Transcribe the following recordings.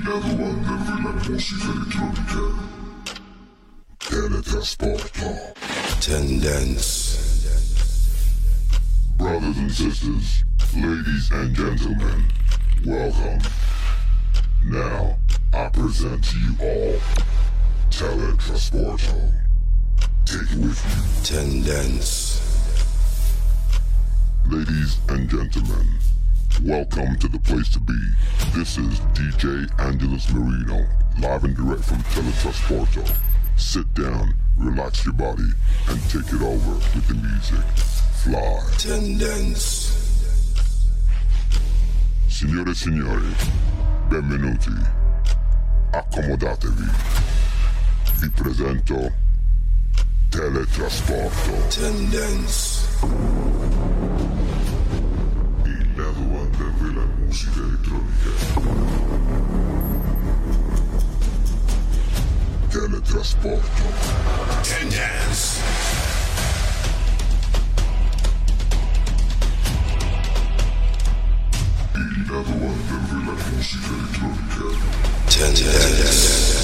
Nederlanden vill música electrónica. Teletrasporto. Tendence. Brothers and sisters, ladies and gentlemen, welcome. Now, I present to you all Teletrasporto. Take it with you. Tendence. Ladies and gentlemen, welcome to the place to be. This is DJ Angelus Marino, live and direct from Teletrasporto. Sit down, relax your body, and take it over with the music. Fly. Tendence. Signore e signori, benvenuti. Accomodatevi. Vi presento Teletrasporto. Tendence. Il Nederlanden della musica elettronica. Teletrasporto. Tendence. Il Nederlanden della musica elettronica. Tendence. Animal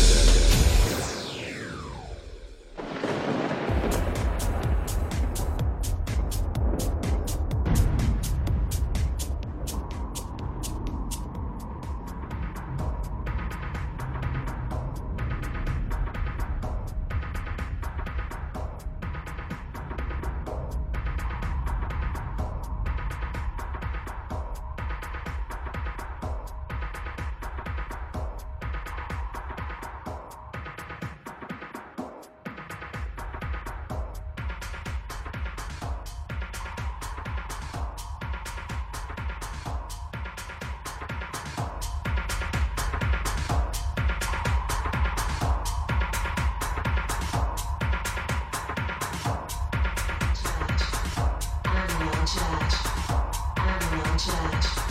I'm your judge. Animal Judge.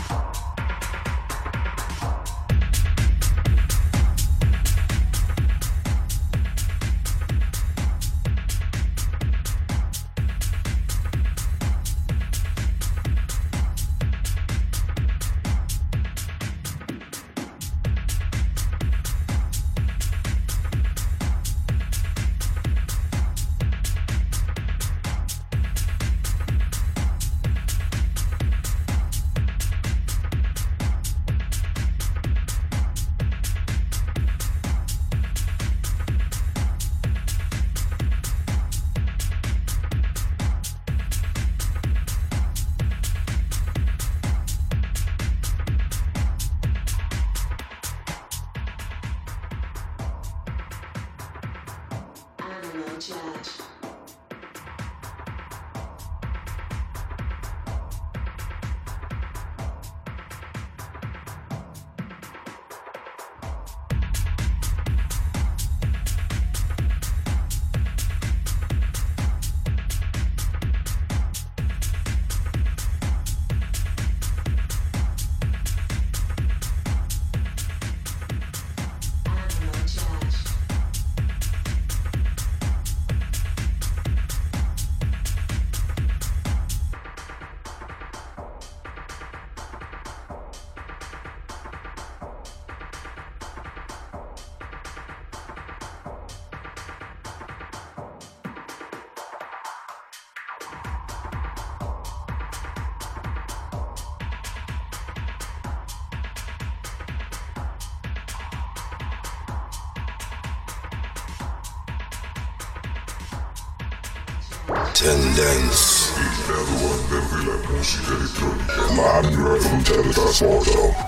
Tendence. Il Nederlanden della musica elettronica. Live and direct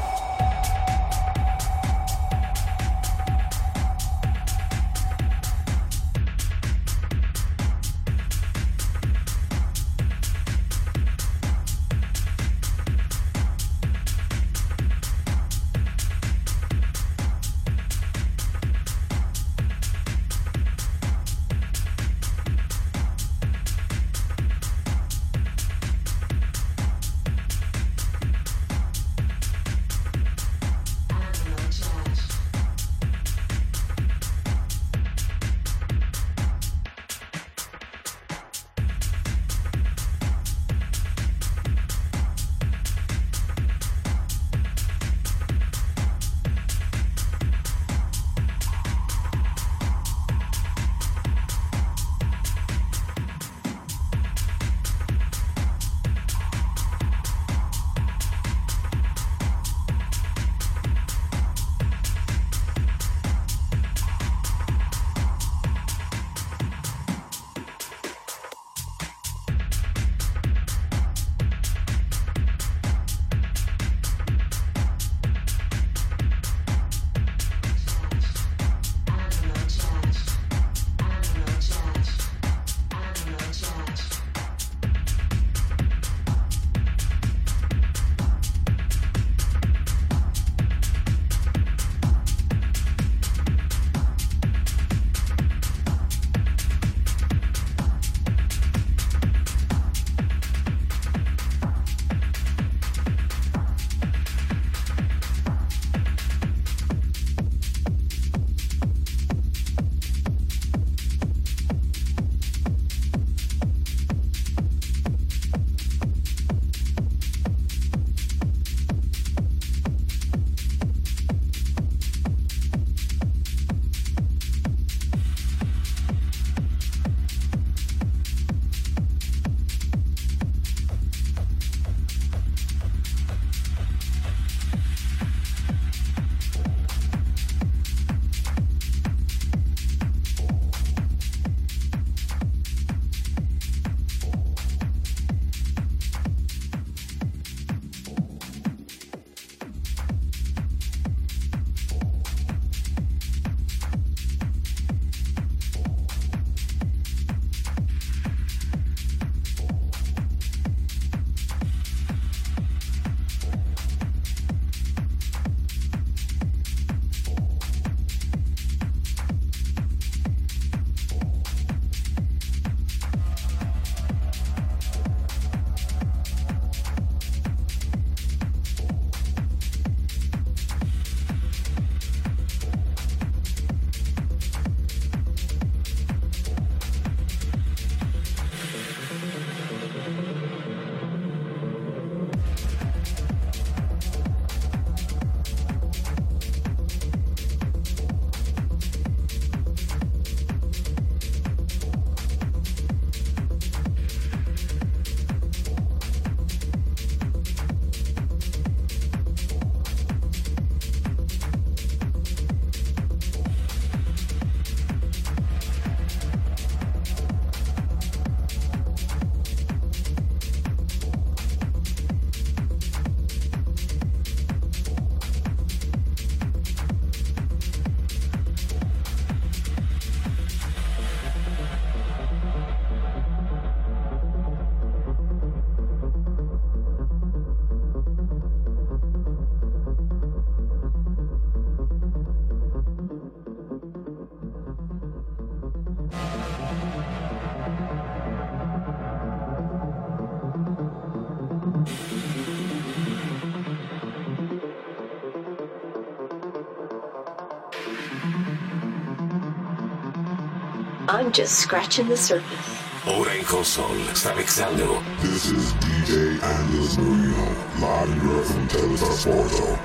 just scratching the surface. Ora in console sta mixando This is DJ Angelus Marino, live and direct from Teletrasporto.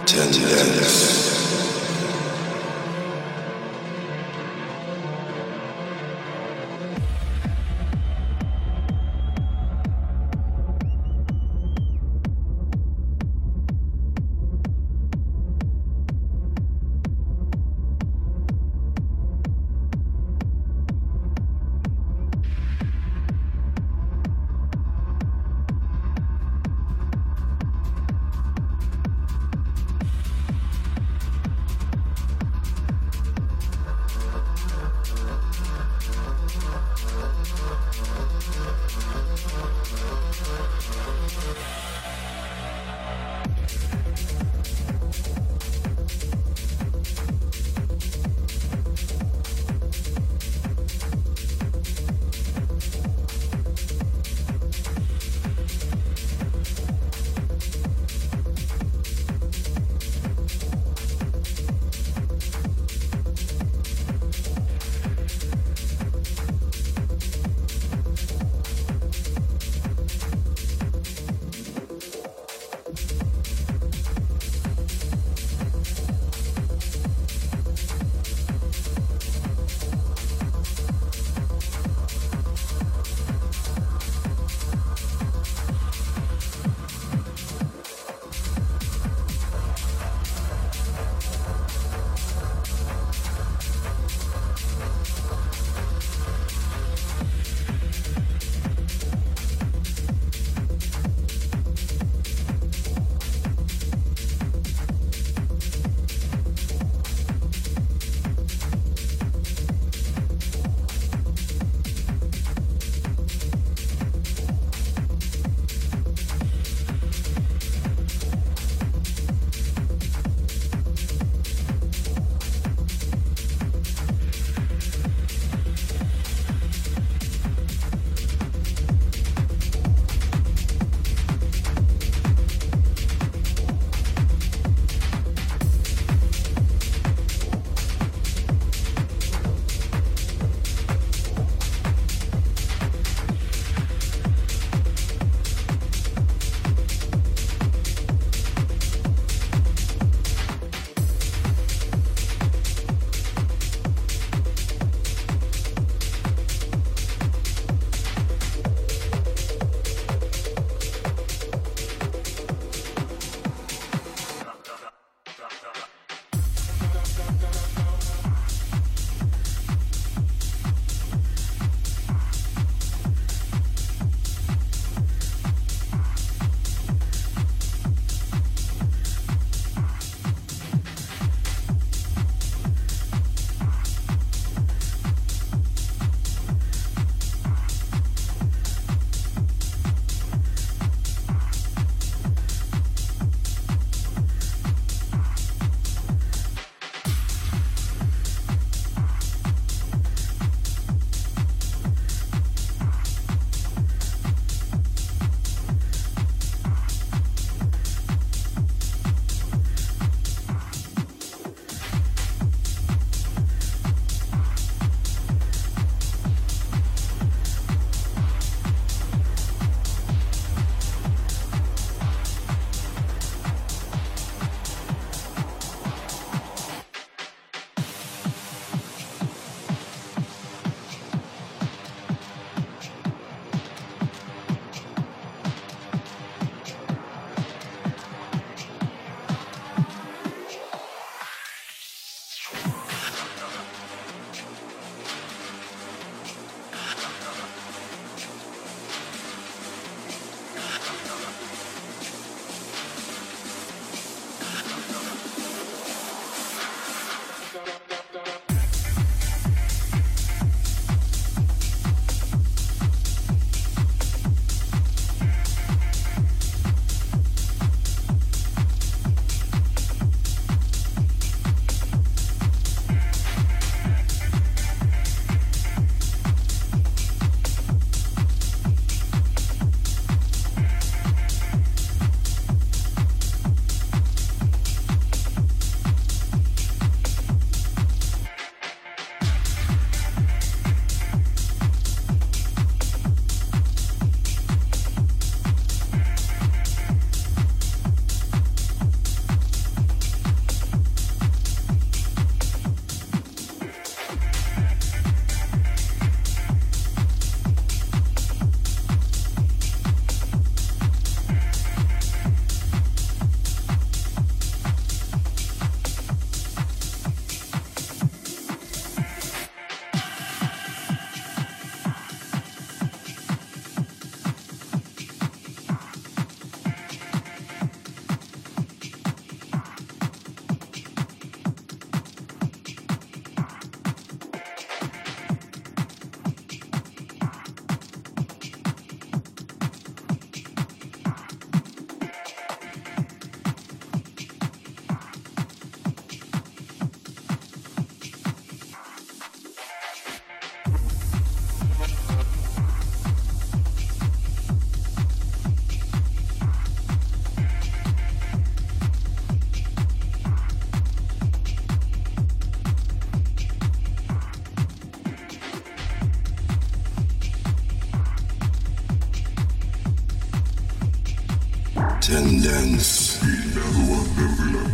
Dance. Y la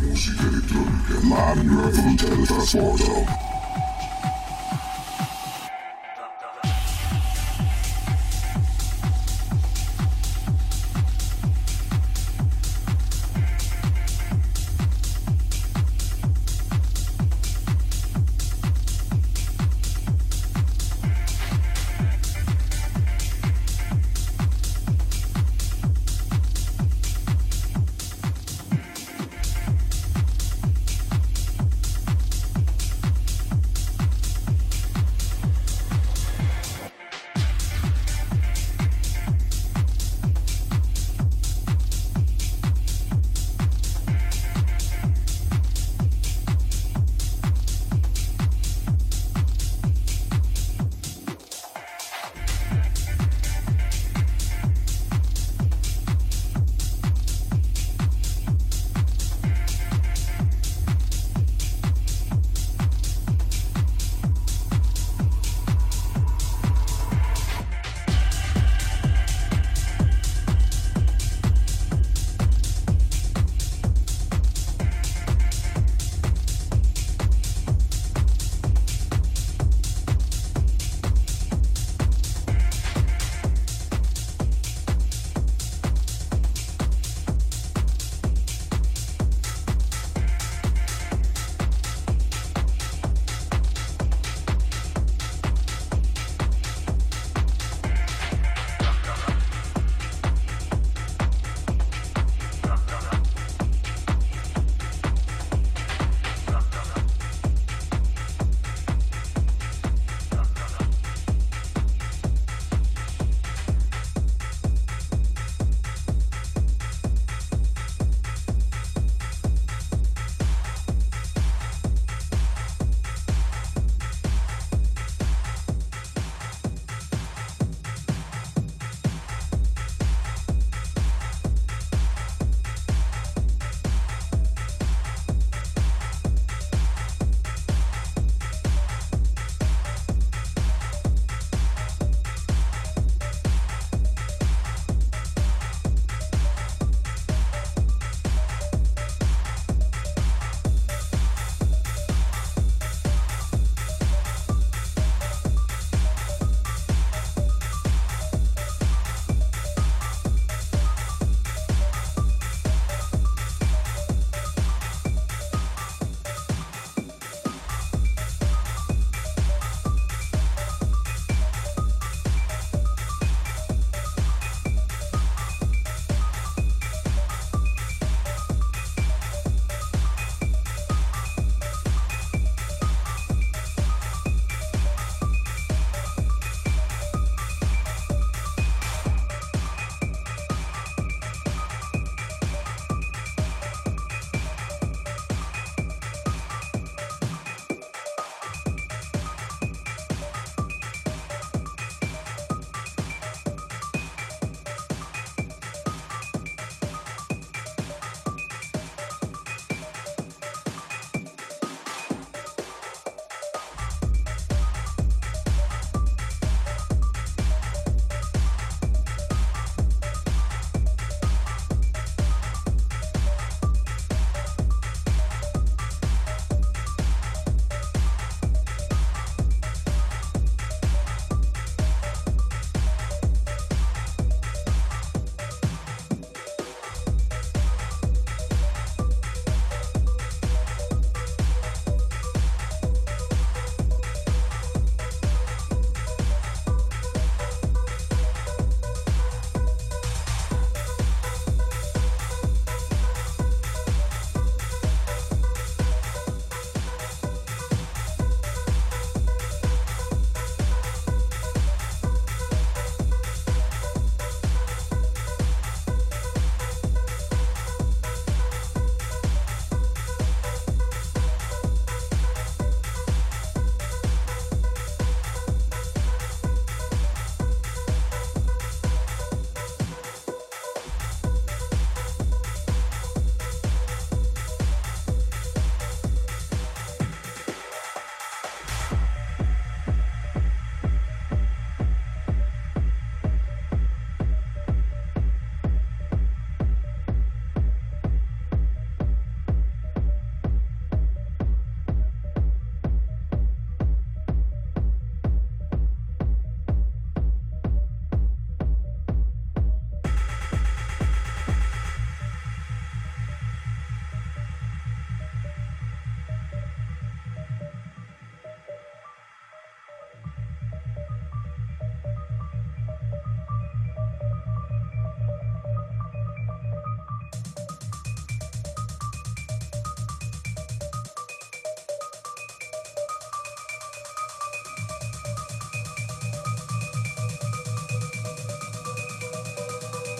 música electrónica. Magna Frontera Transporto.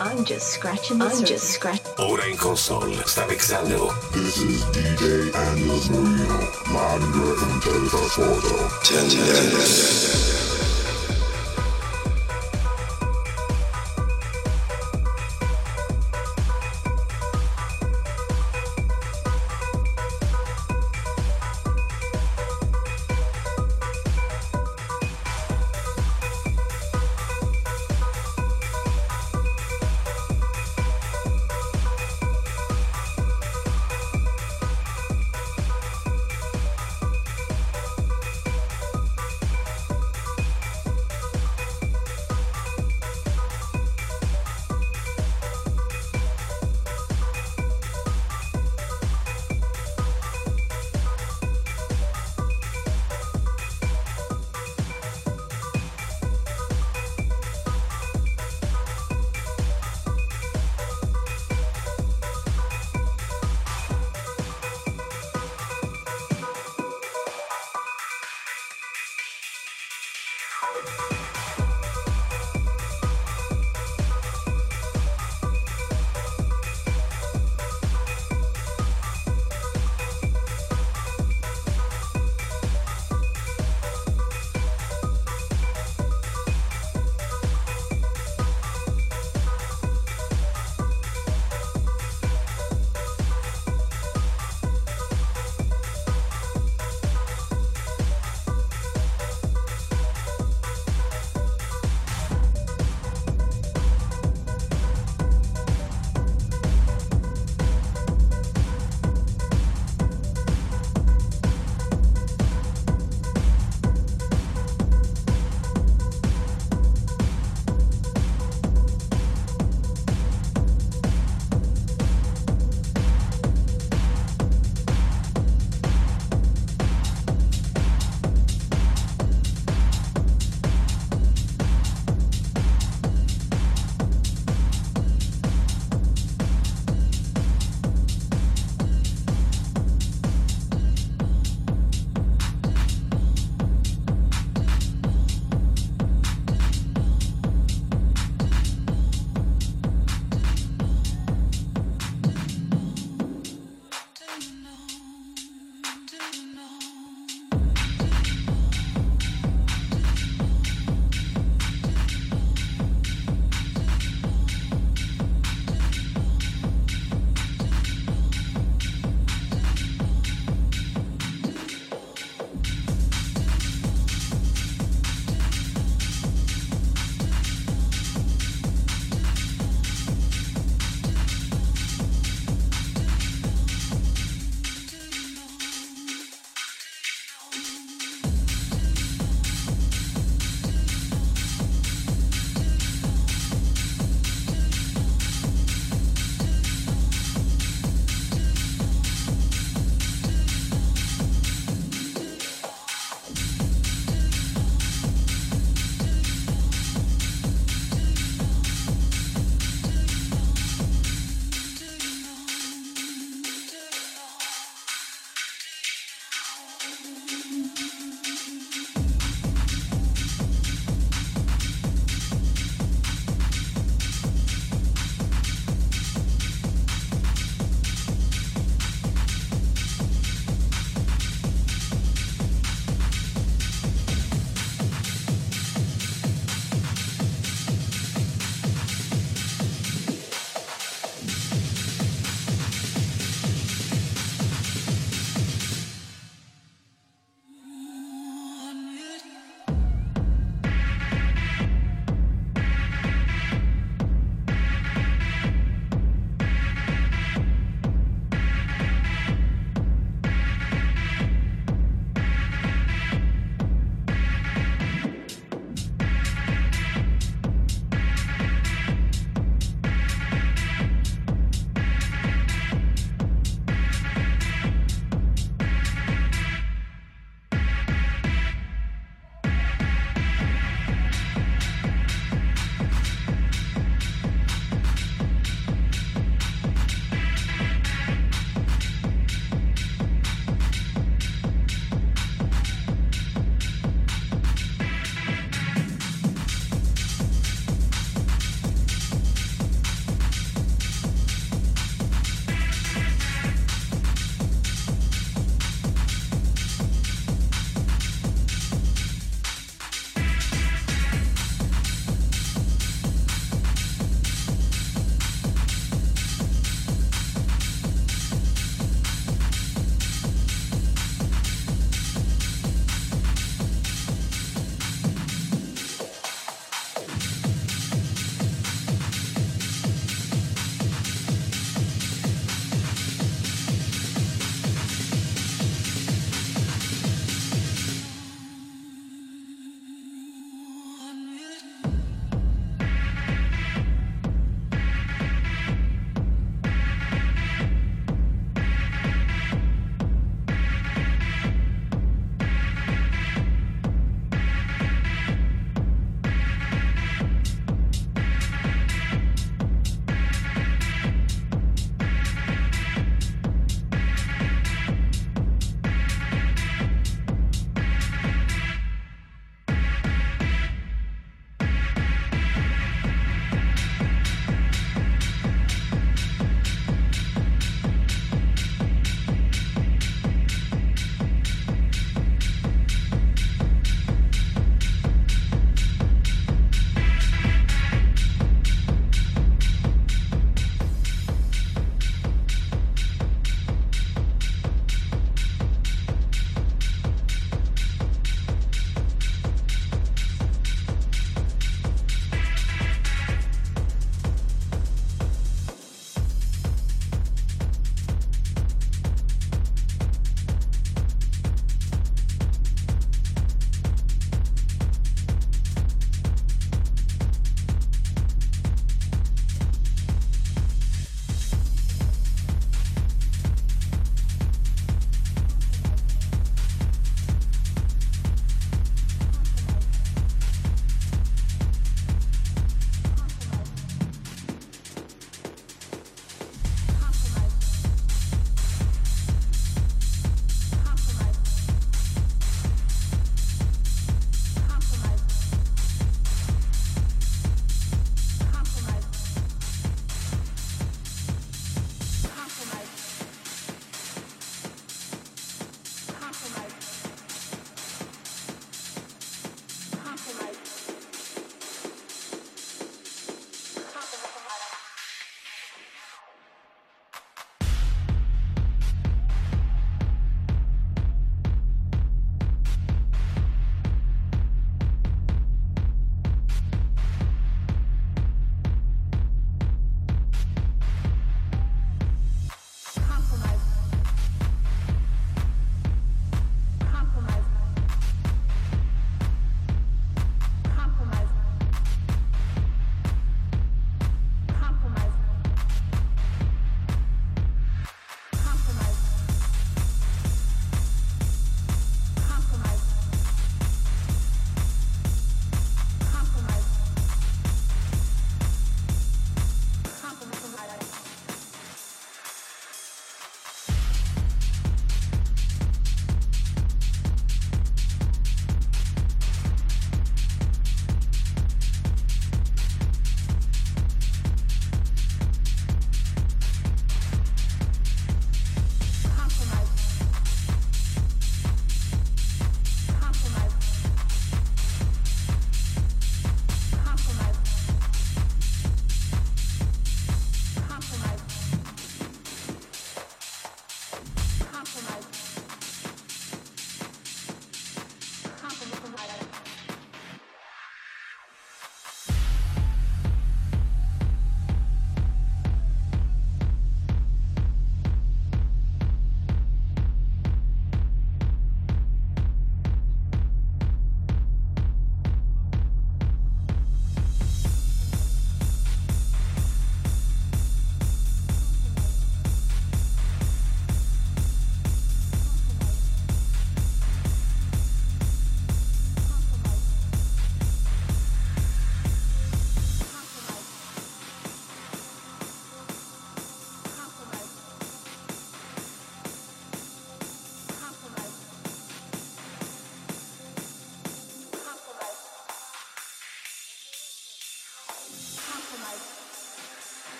I'm just scratching the I'm surface. just scratching. Ora in console sta mixando This is DJ Angelus Marino, live and direct from Teletrasporto.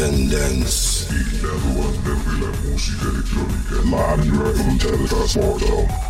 Tendence. Tendens. Interrumpente la música electrónica live and direct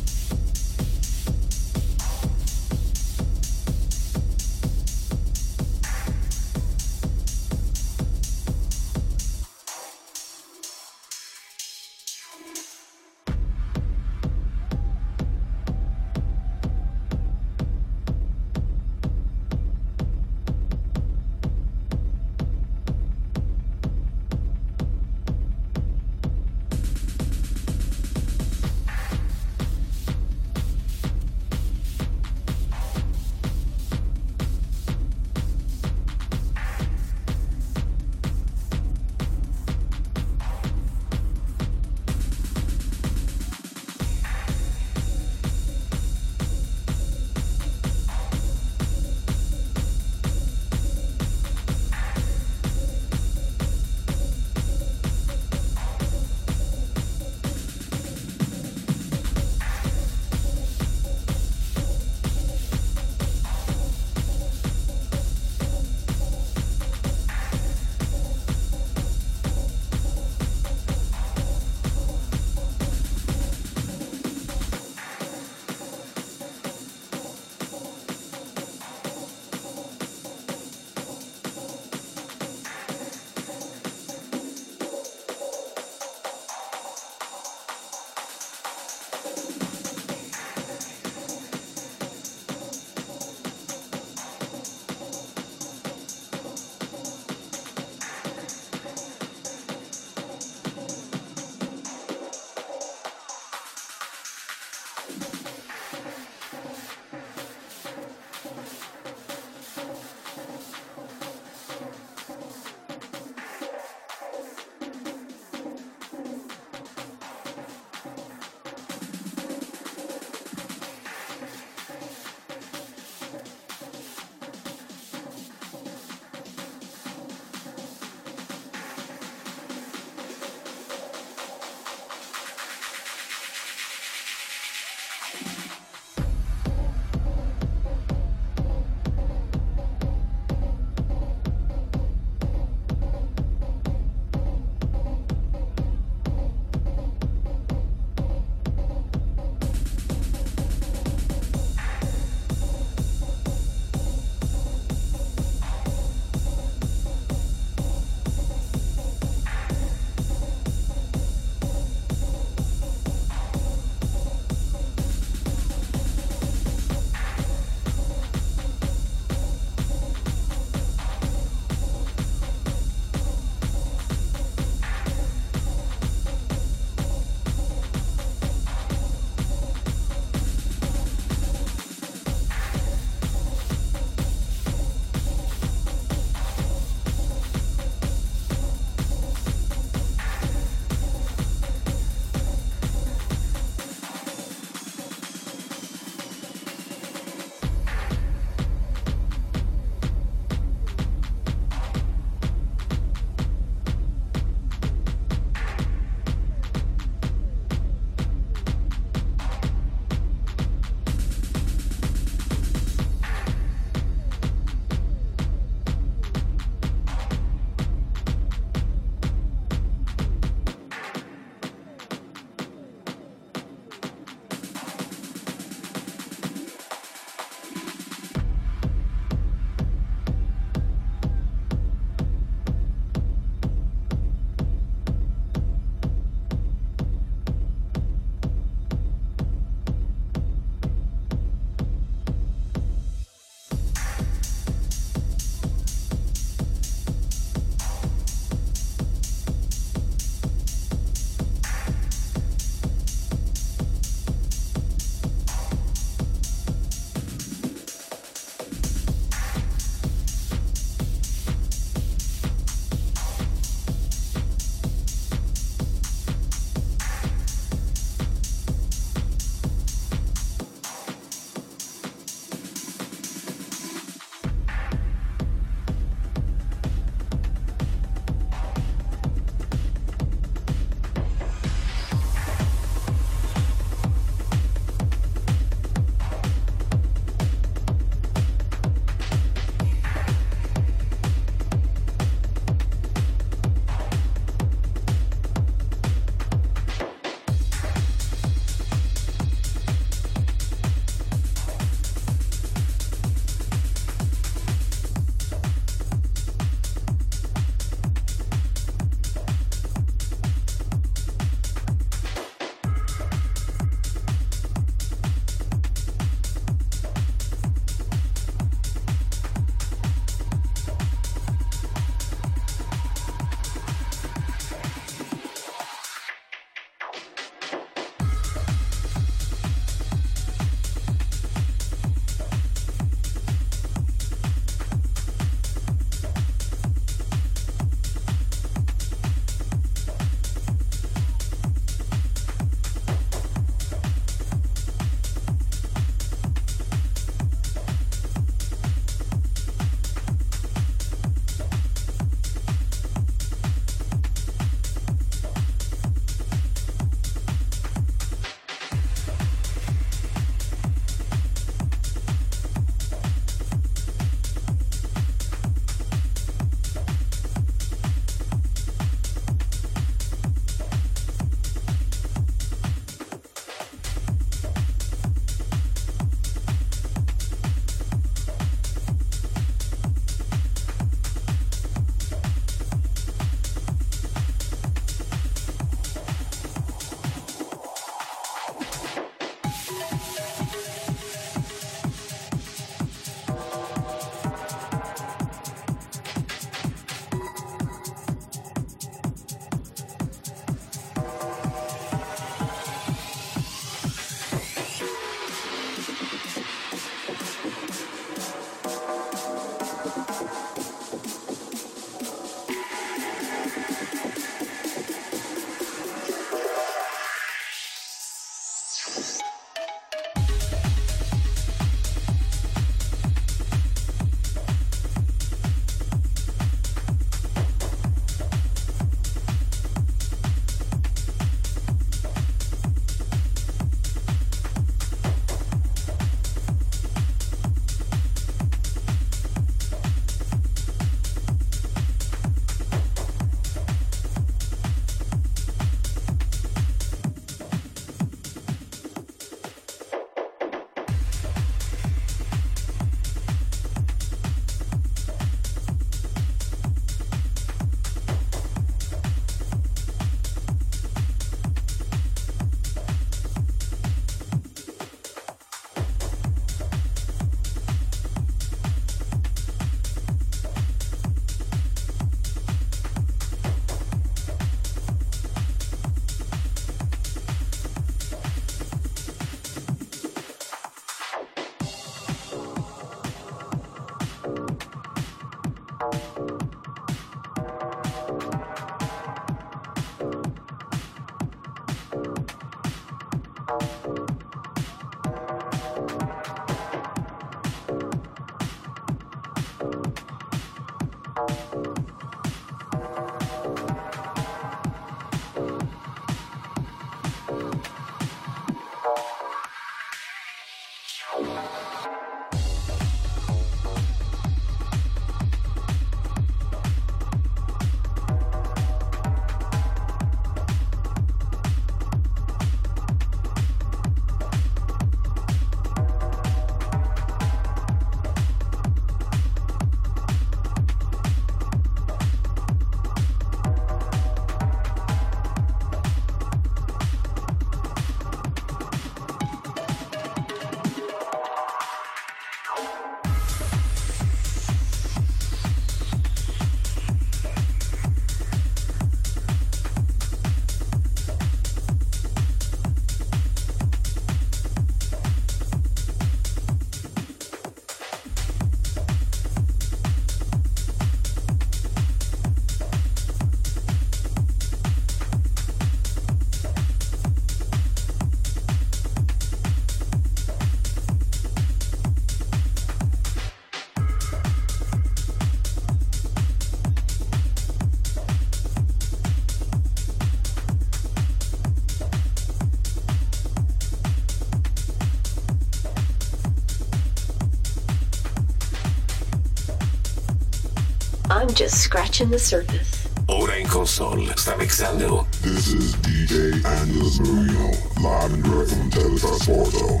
just scratching the surface. Ora in console sta mixando This is DJ Angelus Marino, live and direct from Teletrasporto.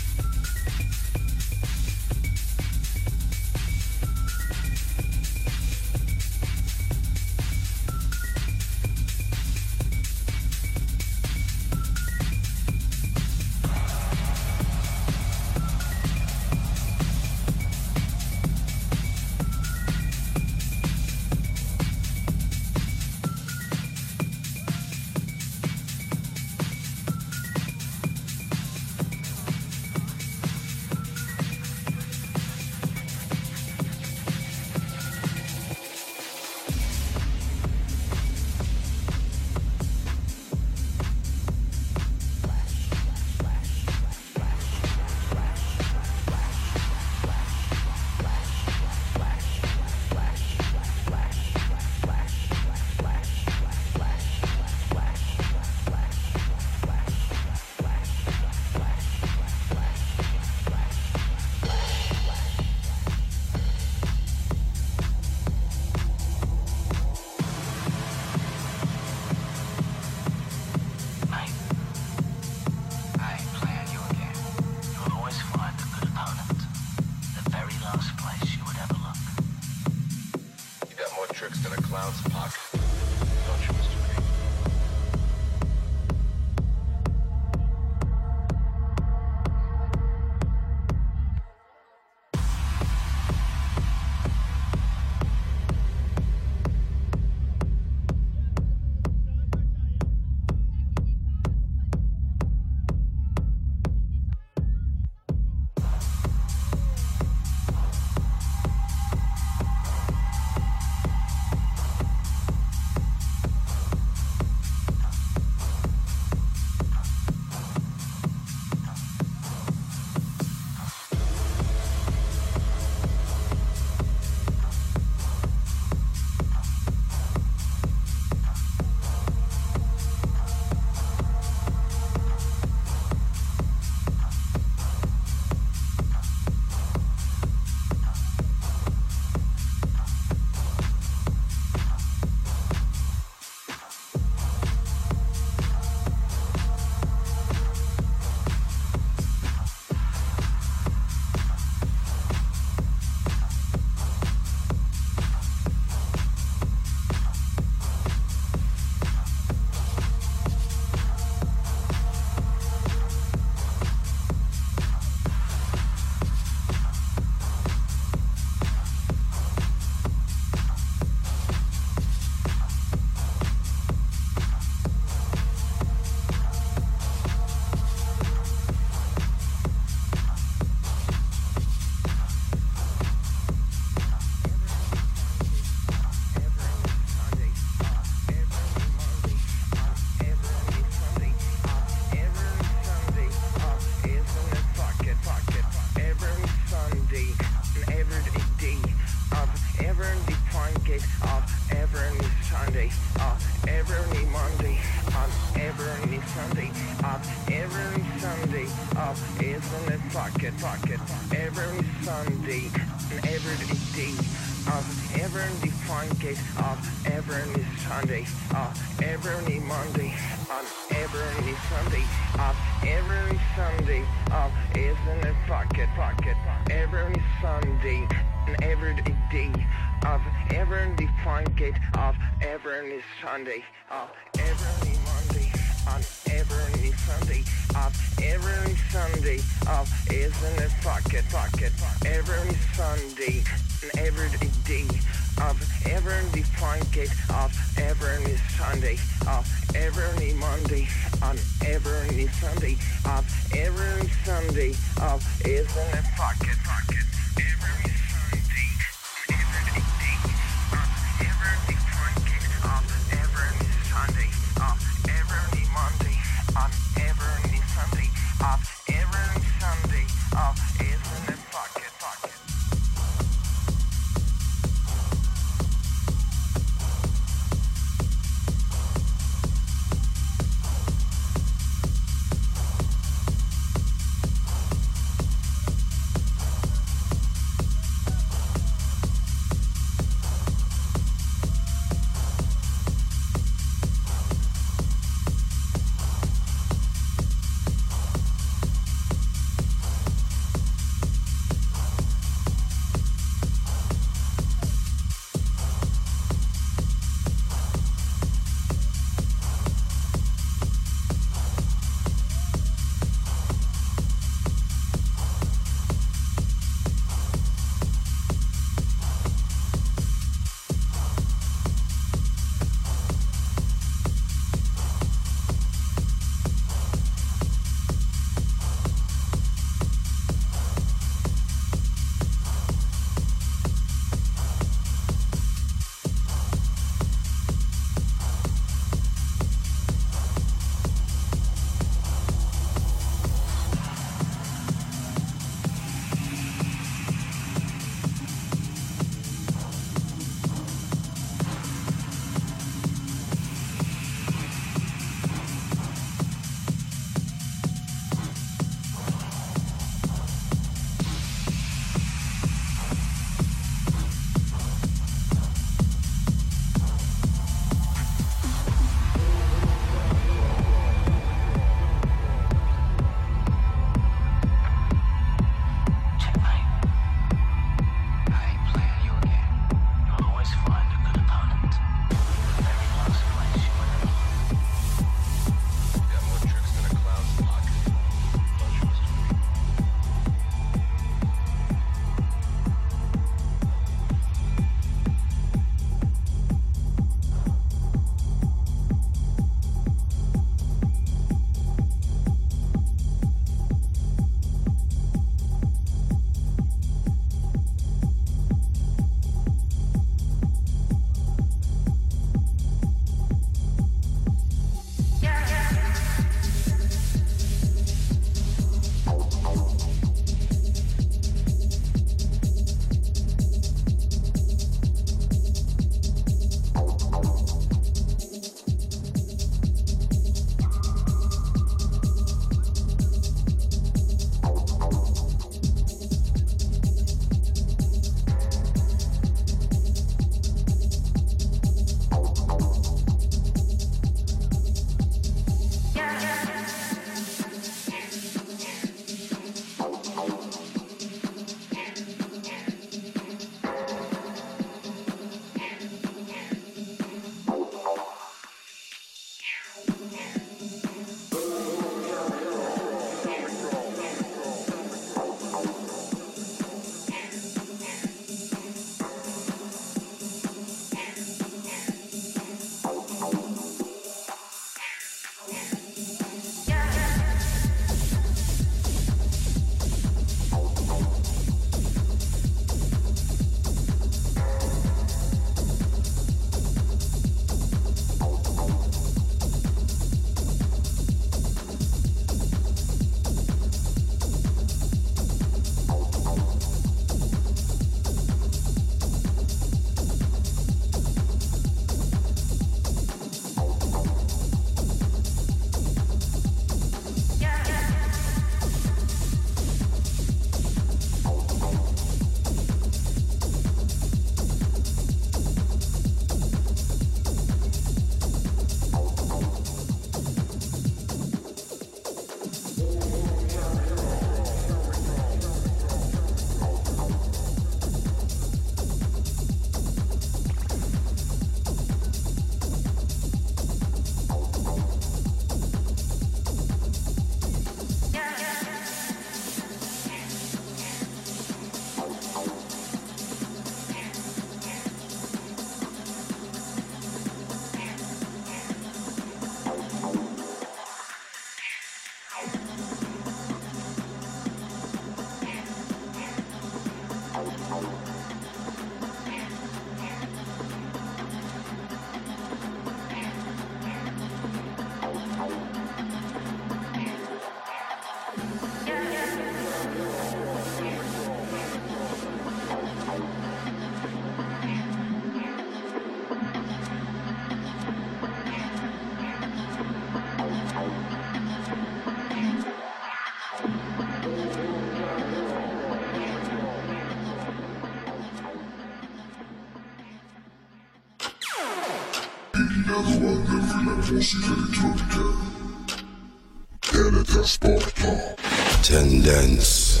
Teletrasporter. Tendence.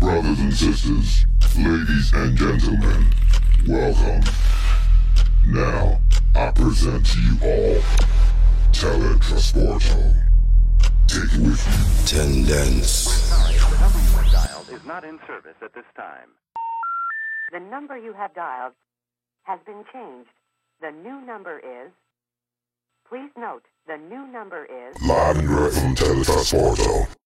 Brothers and sisters, ladies and gentlemen, welcome. Now, I present to you all Teletrasporto. Take it with you. Tendence. Sorry, the number you have dialed is not in service at this time. The number you have dialed has been changed. The new number is. Please note, the new number is. Direct from Teletrasporto.